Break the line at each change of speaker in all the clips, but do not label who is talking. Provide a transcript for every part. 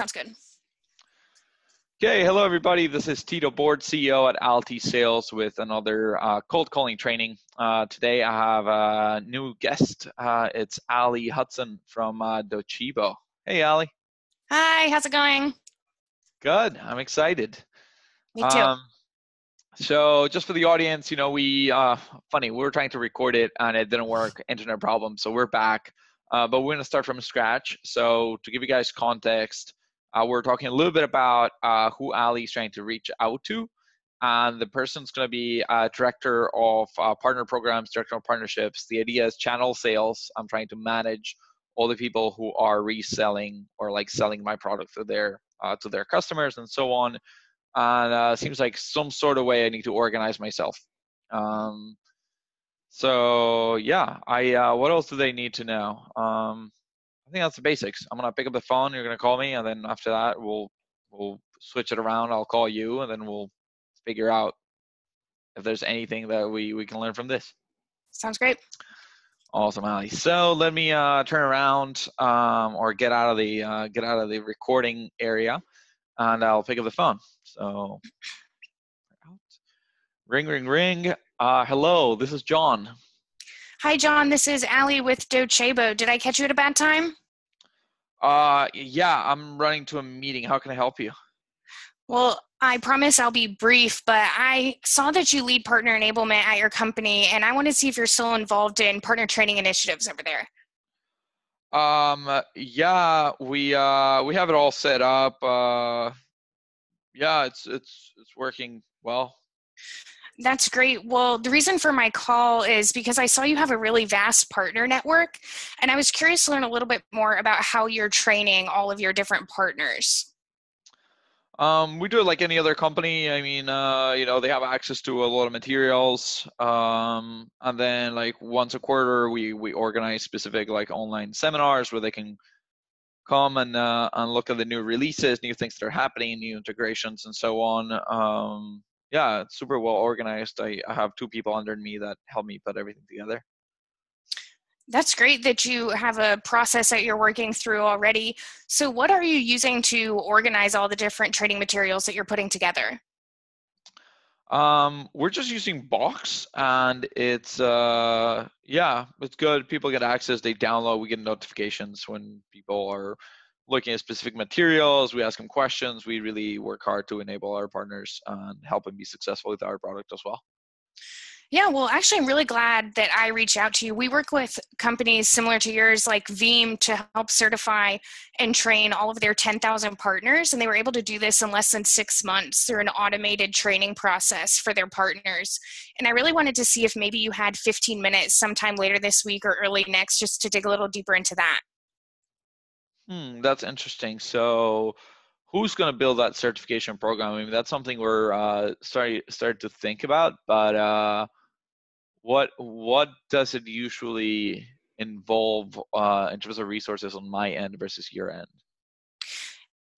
Sounds good.
Okay, hello everybody. This is Tito Bohrt, CEO at Alti Sales, with another uh, cold calling training. Uh, today I have a new guest. Uh, it's Ali Hudson from uh, Docebo. Hey, Ali.
Hi, how's it going?
Good. I'm excited.
Me too. Um,
so, just for the audience, you know, we uh, funny we were trying to record it and it didn't work. Internet problem. So we're back, uh, but we're gonna start from scratch. So to give you guys context. Uh, we're talking a little bit about uh, who Ali is trying to reach out to. And the person's going to be a director of uh, partner programs, director of partnerships. The idea is channel sales. I'm trying to manage all the people who are reselling or like selling my product to their uh, to their customers and so on. And uh, seems like some sort of way I need to organize myself. Um, so yeah, I uh, what else do they need to know? Um, I think that's the basics. I'm gonna pick up the phone. You're gonna call me, and then after that, we'll we'll switch it around. I'll call you, and then we'll figure out if there's anything that we we can learn from this.
Sounds great.
Awesome, Ali. So let me uh, turn around um, or get out of the uh, get out of the recording area, and I'll pick up the phone. So, ring, ring, ring. Uh, hello, this is John.
Hi, John. This is Ali with Docebo. Did I catch you at a bad time?
Uh, yeah, I'm running to a meeting. How can I help you?
Well, I promise I'll be brief, but I saw that you lead partner enablement at your company, and I want to see if you're still involved in partner training initiatives over there.
Um, yeah, we uh we have it all set up. Uh, yeah, it's it's it's working well.
That's great. Well, the reason for my call is because I saw you have a really vast partner network, and I was curious to learn a little bit more about how you're training all of your different partners.
Um, we do it like any other company. I mean, uh, you know, they have access to a lot of materials, um, and then like once a quarter, we we organize specific like online seminars where they can come and uh, and look at the new releases, new things that are happening, new integrations, and so on. Um, yeah, it's super well organized. I, I have two people under me that help me put everything together.
That's great that you have a process that you're working through already. So, what are you using to organize all the different training materials that you're putting together?
Um, we're just using Box, and it's uh, yeah, it's good. People get access. They download. We get notifications when people are looking at specific materials. We ask them questions. We really work hard to enable our partners and help them be successful with our product as well.
Yeah, well, actually, I'm really glad that I reached out to you. We work with companies similar to yours, like Veeam, to help certify and train all of their 10,000 partners. And they were able to do this in less than six months through an automated training process for their partners. And I really wanted to see if maybe you had 15 minutes sometime later this week or early next just to dig a little deeper into that.
Hmm, that's interesting. So, who's going to build that certification program? I mean, that's something we're uh, starting to think about. But uh, what what does it usually involve uh, in terms of resources on my end versus your end?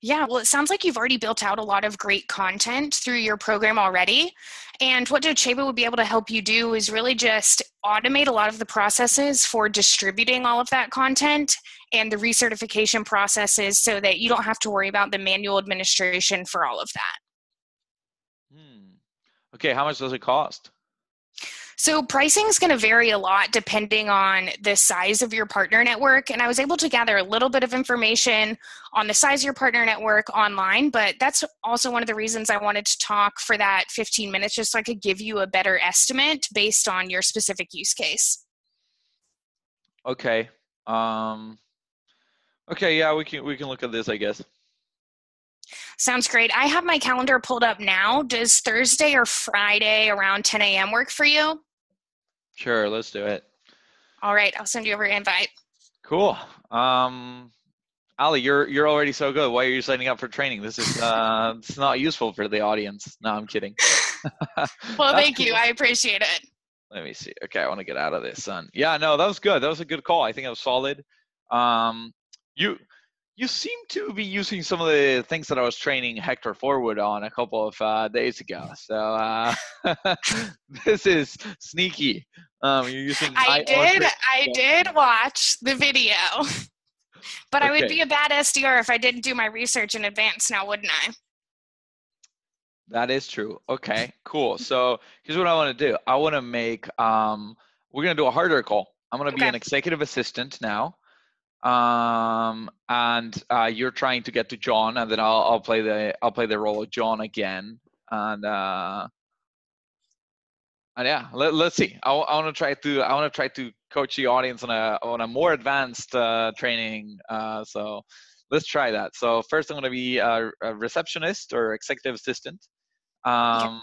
Yeah, well, it sounds like you've already built out a lot of great content through your program already. And what Docebo would be able to help you do is really just automate a lot of the processes for distributing all of that content and the recertification processes so that you don't have to worry about the manual administration for all of that.
Hmm. Okay, how much does it cost?
So pricing is going to vary a lot depending on the size of your partner network. And I was able to gather a little bit of information on the size of your partner network online, but that's also one of the reasons I wanted to talk for that 15 minutes, just so I could give you a better estimate based on your specific use case.
Okay. Um, okay. Yeah, we can we can look at this, I guess.
Sounds great. I have my calendar pulled up now. Does Thursday or Friday around 10 a.m. work for you?
Sure, let's do it.
All right, I'll send you over an invite.
Cool. Um, Ali, you're you're already so good. Why are you signing up for training? This is uh, it's not useful for the audience. No, I'm kidding.
well, thank you. I appreciate it.
Let me see. Okay, I want to get out of this, son. Yeah, no, that was good. That was a good call. I think it was solid. Um, you you seem to be using some of the things that I was training Hector Forward on a couple of uh, days ago. So uh, this is sneaky. Um, you're using.
I did. I did watch the video. But I would be a bad SDR if I didn't do my research in advance now, wouldn't I?
That is true. Okay, cool. So here's what I want to do. I want to make um we're gonna do a harder call. I'm gonna be an executive assistant now. Um and uh you're trying to get to John and then I'll I'll play the I'll play the role of John again. And uh and yeah, let, let's see. I, want to try to I want to try to coach the audience on a on a more advanced uh, training. Uh, so let's try that. So first, I'm going to be a, a receptionist or executive assistant, um,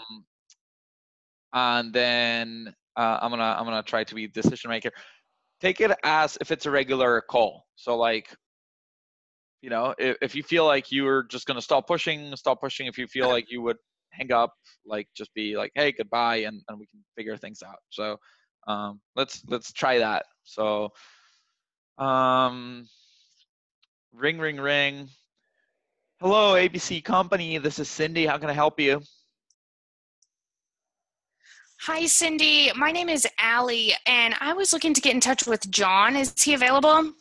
and then uh, I'm gonna I'm gonna try to be decision maker. Take it as if it's a regular call. So like, you know, if, if you feel like you're just gonna stop pushing, stop pushing. If you feel like you would hang up, like just be like, hey, goodbye, and, and we can figure things out. So um, let's let's try that. So um, ring ring ring. Hello, ABC Company. This is Cindy. How can I help you?
Hi, Cindy. My name is Allie, and I was looking to get in touch with John. Is he available?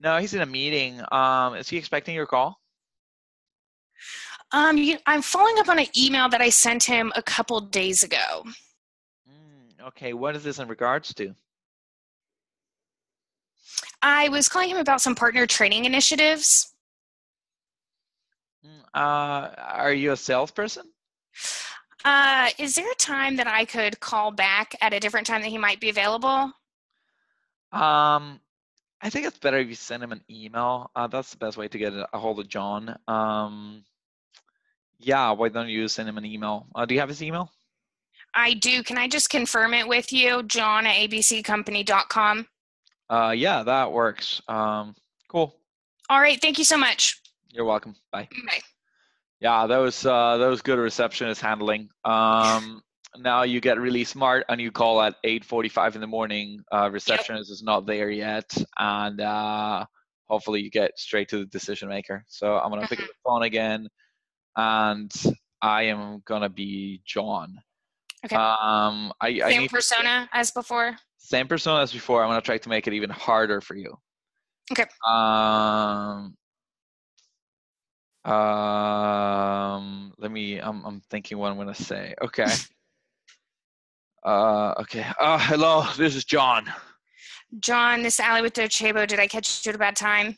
No, he's in a meeting. Um, is he expecting your call?
Um, you, I'm following up on an email that I sent him a couple days ago.
Mm, okay, what is this in regards to?
I was calling him about some partner training initiatives.
Mm, Uh, are you a salesperson?
Uh, is there a time that I could call back at a different time that he might be available?
Um, I think it's better if you send him an email. Uh, that's the best way to get a hold of John. Um, yeah, why don't you send him an email? Uh, do you have his email?
I do. Can I just confirm it with you? John at abccompany.com.
Uh, yeah, that works. Um, cool.
All right. Thank you so much.
You're welcome. Bye.
Bye.
Yeah, that was uh, that was good receptionist handling. Um, now you get really smart and you call at 8:45 in the morning. Uh, receptionist is not there yet, and uh, hopefully you get straight to the decision maker. So I'm gonna pick up the phone again, and I am gonna be John.
Okay.
Um, I, I
Same
need
persona as before.
same persona as before. I'm gonna try to make it even harder for you.
Okay.
Um. Um. Let me. I'm. I'm thinking what I'm gonna say. Okay. uh. Okay. Uh. Hello. This is John.
John, this is Allie with Docebo. Did I catch you at a bad time?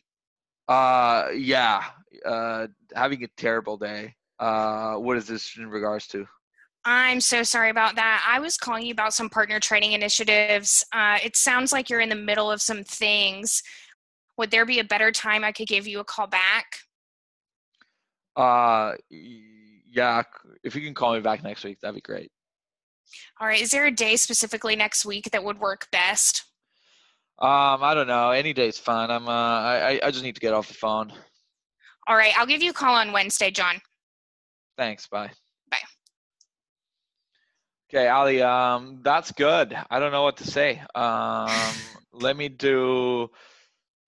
Uh. Yeah. Uh. Having a terrible day. Uh. What is this in regards to?
I'm so sorry about that. I was calling you about some partner training initiatives. Uh, it sounds like you're in the middle of some things. Would there be a better time I could give you a call back?
Uh. Yeah. If you can call me back next week, that'd be great.
All right. Is there a day specifically next week that would work best?
Um. I don't know. Any day's fine. I'm. Uh. I. I- I just need to get off the phone.
All right. I'll give you a call on Wednesday, John.
Thanks. Bye.
Bye.
Okay, Ali. Um, that's good. I don't know what to say. Um, let me do.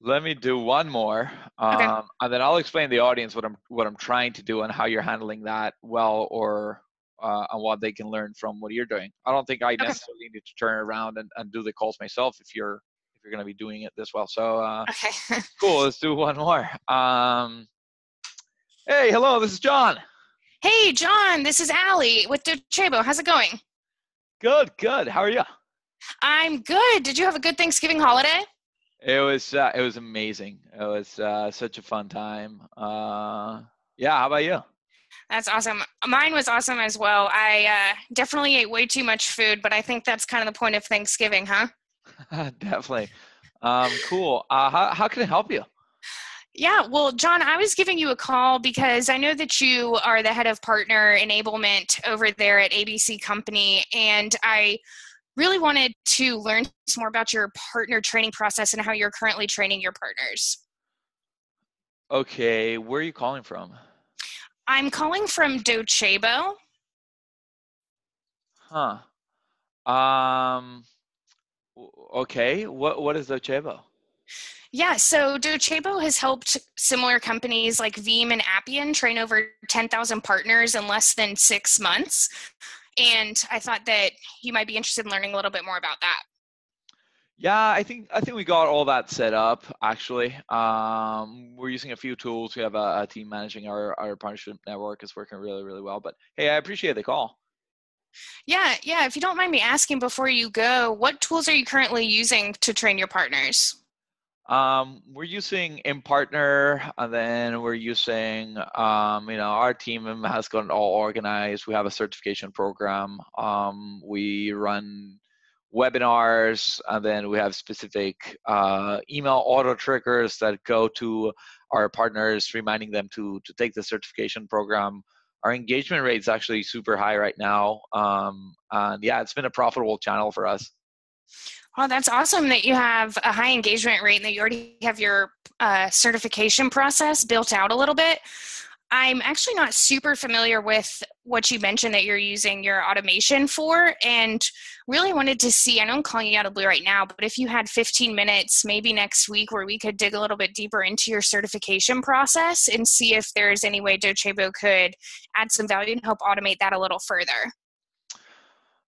Let me do one more, um,
Okay.
and then I'll explain to the audience what I'm what I'm trying to do and how you're handling that well, or uh, and what they can learn from what you're doing. I don't think I necessarily need to turn around and, and do the calls myself if you're if you're going to be doing it this well. So uh,
Okay.
cool. Let's do one more. Um, hey, hello. This is John.
hey, John, this is Allie with Docebo. How's it going?
Good. Good. How are you?
I'm good. Did you have a good Thanksgiving holiday?
It was uh, it was amazing. It was uh, such a fun time. Uh, yeah, how about you?
That's awesome. Mine was awesome as well. I uh, definitely ate way too much food, but I think that's kind of the point of Thanksgiving, huh?
Definitely. Um, cool. Uh, how how can I help you?
Yeah, well, John, I was giving you a call because I know that you are the head of partner enablement over there at ABC Company, and I really wanted to learn some more about your partner training process and how you're currently training your partners.
Okay, where are you calling from?
I'm calling from Docebo.
Huh. Um. Okay. What what is Docebo?
Yeah, so Docebo has helped similar companies like Veeam and Appian train over 10,000 partners in less than six months. And I thought that you might be interested in learning a little bit more about that.
Yeah, I think I think we got all that set up. Actually, um, we're using a few tools. We have a, a, team managing our our partnership network. It's working really really well. But hey, I appreciate the call.
Yeah, yeah. If you don't mind me asking before you go, what tools are you currently using to train your partners?
Um, we're using Impartner, and then we're using, um, you know, our team has gotten all organized. We have a certification program. Um, we run webinars, and then we have specific uh, email auto triggers that go to our partners, reminding them to to take the certification program. Our engagement rate is actually super high right now, um, and yeah, it's been a profitable channel for us.
Well, that's awesome that you have a high engagement rate and that you already have your uh, certification process built out a little bit. I'm actually not super familiar with what you mentioned that you're using your automation for, and really wanted to see. I know I'm calling you out of blue right now, but if you had 15 minutes, maybe next week, where we could dig a little bit deeper into your certification process and see if there's any way Docebo could add some value and help automate that a little further.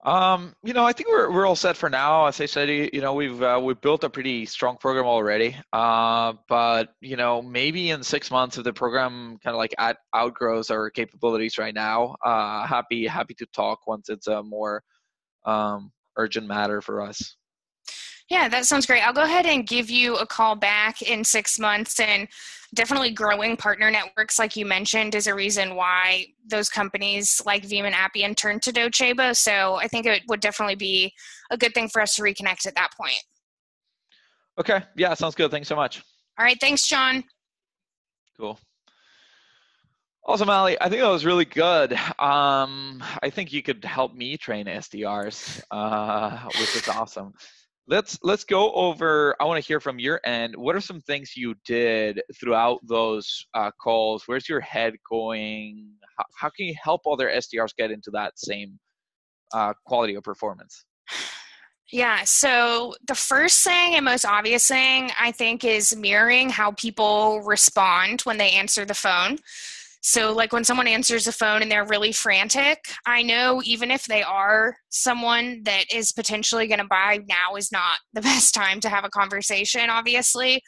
Um, you know, I think we're we're all set for now. As I said, you know, we've uh, we've built a pretty strong program already. Uh, but you know, maybe in six months, if the program kind of like at, outgrows our capabilities right now, uh, happy happy to talk once it's a more um, urgent matter for us.
Yeah, that sounds great. I'll go ahead and give you a call back in six months. And definitely growing partner networks, like you mentioned, is a reason why those companies like Veeam and Appian turned to Docebo. So I think it would definitely be a good thing for us to reconnect at that point.
Okay. Yeah, sounds good. Thanks so much.
All right. Thanks, John.
Cool. Awesome, Ali. I think that was really good. Um, I think you could help me train SDRs, uh, which is awesome let's let's go over i want to hear from your end. What are some things you did throughout those uh, calls? Where's your head going? How, how, can you help other sdrs get into that same uh, quality of performance?
Yeah so the first thing and most obvious thing i think is mirroring how people respond when they answer the phone so, like when someone answers the phone and they're really frantic, I know even if they are someone that is potentially going to buy, now is not the best time to have a conversation, obviously.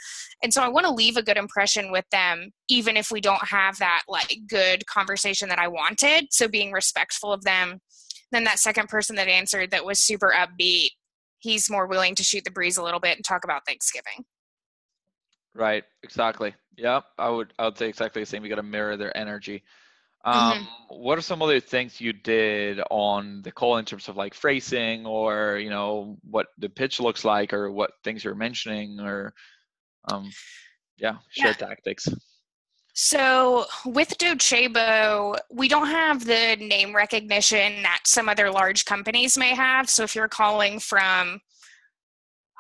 And so, I want to leave a good impression with them, even if we don't have that like good conversation that I wanted. So, being respectful of them. Then, that second person that answered that was super upbeat, he's more willing to shoot the breeze a little bit and talk about Thanksgiving.
Right, exactly. Yeah, I would I would say exactly the same. You got to mirror their energy. Mm-hmm. Um, mm-hmm. What are some other things you did on the call in terms of like phrasing, or you know what the pitch looks like, or what things you're mentioning, or um, yeah, share yeah. tactics.
So with Docebo, we don't have the name recognition that some other large companies may have. So if you're calling from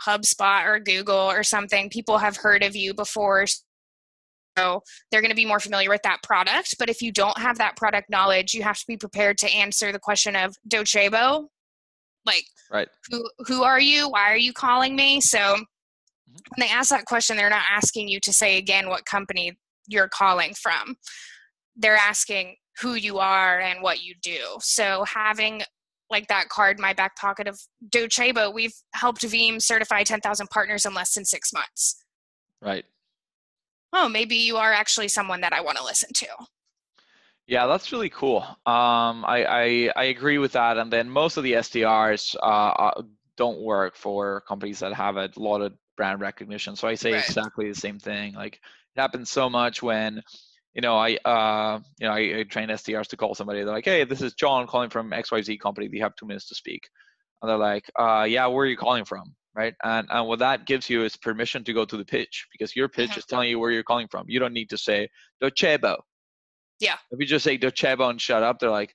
HubSpot or Google or something, people have heard of you before. So they're going to be more familiar with that product. But if you don't have that product knowledge, you have to be prepared to answer the question of Docebo, like
right.
who who are you? Why are you calling me? So mm-hmm. when they ask that question, they're not asking you to say again what company you're calling from. They're asking who you are and what you do. So having like that card in my back pocket of Docebo, we've helped Veeam certify 10,000 partners in less than six months.
Right.
Oh, maybe you are actually someone that I want to listen to.
Yeah, that's really cool. Um, I, I, I agree with that. And then most of the SDRs uh, uh, don't work for companies that have a lot of brand recognition. So I say right. exactly the same thing. Like it happens so much when you know, I uh, you know, I, I, train SDRs to call somebody. They're like, "Hey, this is John calling from XYZ company. Do you have two minutes to speak?" And they're like, uh, "Yeah, where are you calling from?" Right? And and what that gives you is permission to go to the pitch because your pitch mm-hmm. is telling you where you're calling from. You don't need to say Docebo.
Yeah.
If you just say Docebo and shut up, they're like,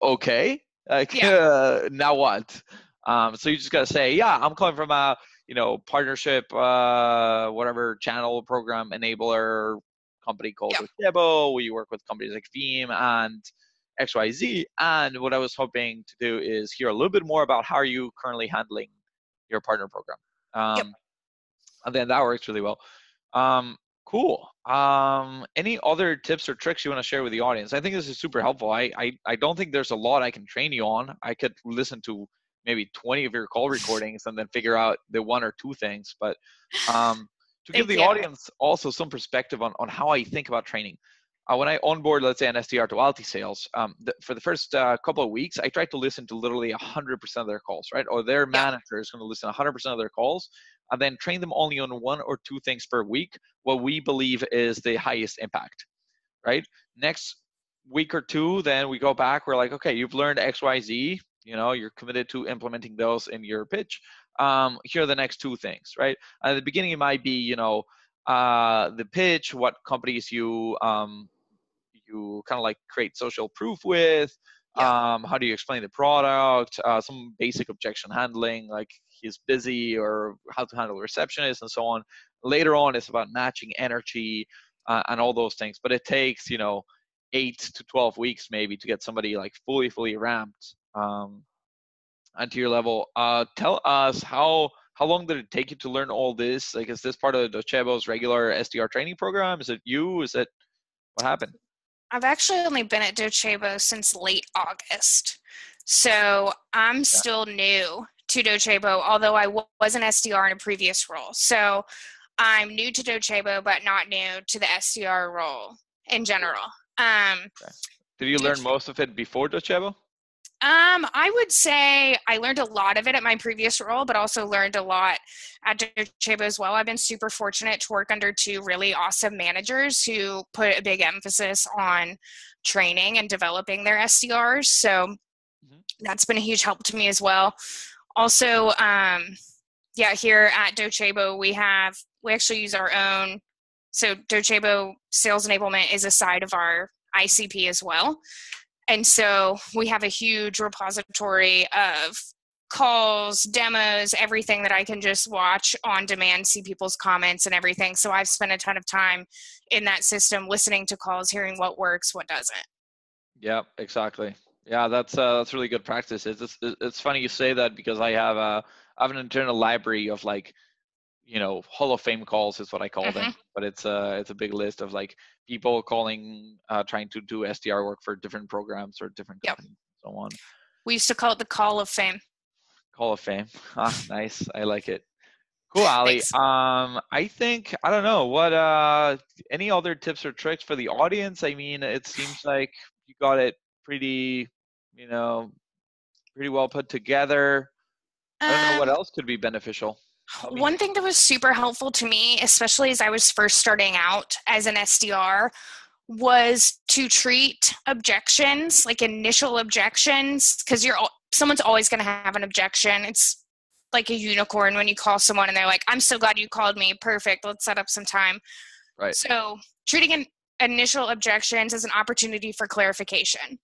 "Okay, like yeah. uh, now what?" Um, so you just gotta say, "Yeah, I'm calling from a." you know, partnership, uh, whatever channel program enabler company called yeah. Docebo. We work with companies like Veeam and XYZ. And what I was hoping to do is hear a little bit more about how are you currently handling your partner program. Um, yep. And then that works really well. Um, cool. Um, any other tips or tricks you want to share with the audience? I think this is super helpful. I, I, I don't think there's a lot I can train you on. I could listen to maybe 20 of your call recordings and then figure out the one or two things. But um, to give the
you.
audience also some perspective on, on how I think about training. Uh, when I onboard, let's say, an SDR to Alti sales, um, the, for the first uh, couple of weeks, I try to listen to literally 100% of their calls, right? Or their manager is going to listen 100% of their calls and then train them only on one or two things per week, what we believe is the highest impact, right? Next week or two, then we go back, we're like, okay, you've learned X, Y, Z, you know, you're committed to implementing those in your pitch. Um, here are the next two things, right? At the beginning, it might be, you know, uh, the pitch, what companies you um, you kind of like create social proof with, yeah. um, how do you explain the product, uh, some basic objection handling, like he's busy or how to handle receptionists and so on. Later on, it's about matching energy uh, and all those things. But it takes, you know, eight to 12 weeks maybe to get somebody like fully, fully ramped um, onto your level. Uh, tell us how how long did it take you to learn all this? Like, is this part of the Docebo's regular SDR training program? Is it you? Is it what happened?
I've actually only been at Docebo since late August. So I'm still new to Docebo, although I was an SDR in a previous role. So I'm new to Docebo, but not new to the SDR role in general. Um,
okay. Did you learn most of it before Docebo?
Um, I would say I learned a lot of it at my previous role, but also learned a lot at Docebo as well. I've been super fortunate to work under two really awesome managers who put a big emphasis on training and developing their SDRs. So mm-hmm. that's been a huge help to me as well. Also, um, yeah, here at Docebo, we have we actually use our own. So Docebo Sales Enablement is a side of our ICP as well. And so we have a huge repository of calls, demos, everything that I can just watch on demand, see people's comments and everything. So I've spent a ton of time in that system listening to calls, hearing what works, what doesn't.
Yeah, exactly. Yeah, that's uh, that's really good practice. It's, it's it's funny you say that because I have a I have an internal library of like you know hall of fame calls is what i call mm-hmm. them but it's a it's a big list of like people calling uh, trying to do sdr work for different programs or different companies yep. so on.
We used to call it the call of fame.
Call of fame. Ah nice. I like it. Cool ali. Thanks. um i think i don't know what uh any other tips or tricks for the audience? I mean it seems like you got it pretty you know pretty well put together. I don't know what um, else could be beneficial Oh,
one thing that was super helpful to me, especially as I was first starting out as an SDR, was to treat objections like initial objections because you're someone's always going to have an objection. It's like a unicorn when you call someone and they're like, "I'm so glad you called me. Perfect. Let's set up some time."
Right.
So treating an initial objections as an opportunity for clarification.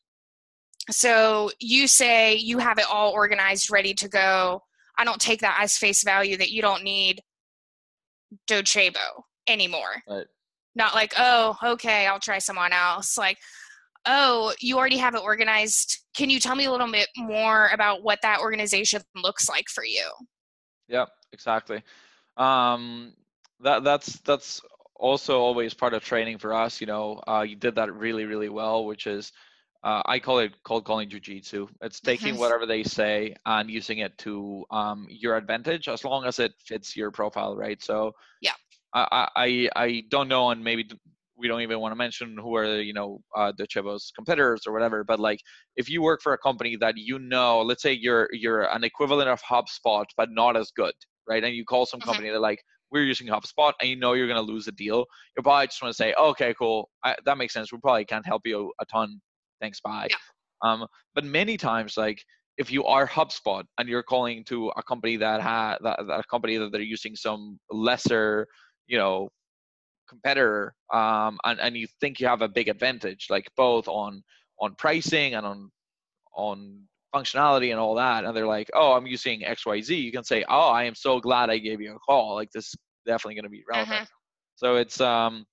So you say you have it all organized, ready to go I don't take that as face value that you don't need Docebo anymore.
Right.
Not like, oh, okay, I'll try someone else. Like, oh, you already have it organized. Can you tell me a little bit more about what that organization looks like for you?
Yeah, exactly. Um, that that's that's also always part of training for us. You know, uh, you did that really really well, which is uh, I call it cold calling jujitsu. It's taking whatever they say and using it to um, your advantage, as long as it fits your profile, right? So
yeah,
I I, I don't know, and maybe we don't even want to mention who are you know uh, Docebo's competitors or whatever. But like, if you work for a company that you know, let's say you're you're an equivalent of HubSpot, but not as good, right? And you call some mm-hmm. company, they're like, we're using HubSpot, and you know you're going to lose a deal. You probably just want to say, okay, cool, I, that makes sense. We probably can't help you a ton thanks bye yeah. um but many times like if you are HubSpot and you're calling to a company that had that, that a company that they're using some lesser, you know, competitor, um, and, and you think you have a big advantage, like both on on pricing and on on functionality and all that, and they're like, oh, I'm using XYZ, you can say, oh, I am so glad I gave you a call. Like this is definitely going to be relevant. Mm-hmm. So it's um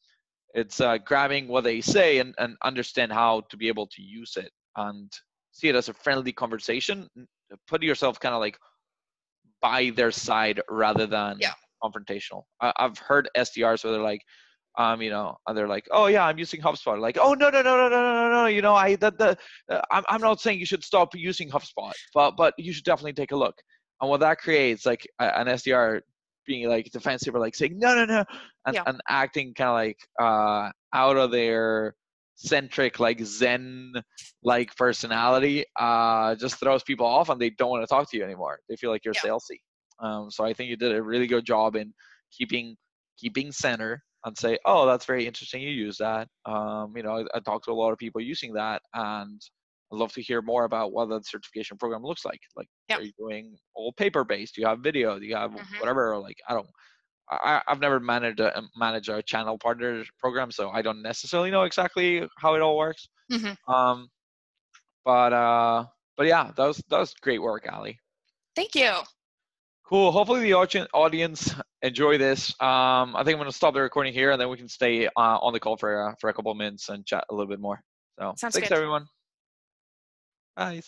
it's uh, grabbing what they say and, and understand how to be able to use it and see it as a friendly conversation put yourself kind of like by their side rather than
yeah.
confrontational I, have heard sdrs where they're like um, you know, and they're like, oh yeah, I'm using HubSpot. Like, oh no, no, no, no, no, no, no, you know, I that the uh, I'm I'm not saying you should stop using HubSpot, but but you should definitely take a look. And what that creates, like an SDR being like defensive or like saying no, no, no, and, yeah. and acting kind of like uh out of their centric like zen like personality uh just throws people off and they don't want to talk to you anymore they feel like you're yeah. salesy um so i think you did a really good job in keeping keeping center and say, "Oh, that's very interesting. You use that." Um, you know, I, I talk to a lot of people using that, and I'd love to hear more about what that certification program looks like. Like, yep. are you doing all paper based? Do you have video? Do you have mm-hmm. whatever? Like, I don't. I, I've never managed a manage a channel partner program, so I don't necessarily know exactly how it all works. Mm-hmm. Um, but uh, but yeah, that was that was great work, Ali.
Thank you.
Cool. Hopefully the audience enjoy this. Um, I think I'm going to stop the recording here, and then we can stay uh, on the call for uh, for a couple of minutes and chat a little bit more. So Sounds thanks, good. everyone. Bye.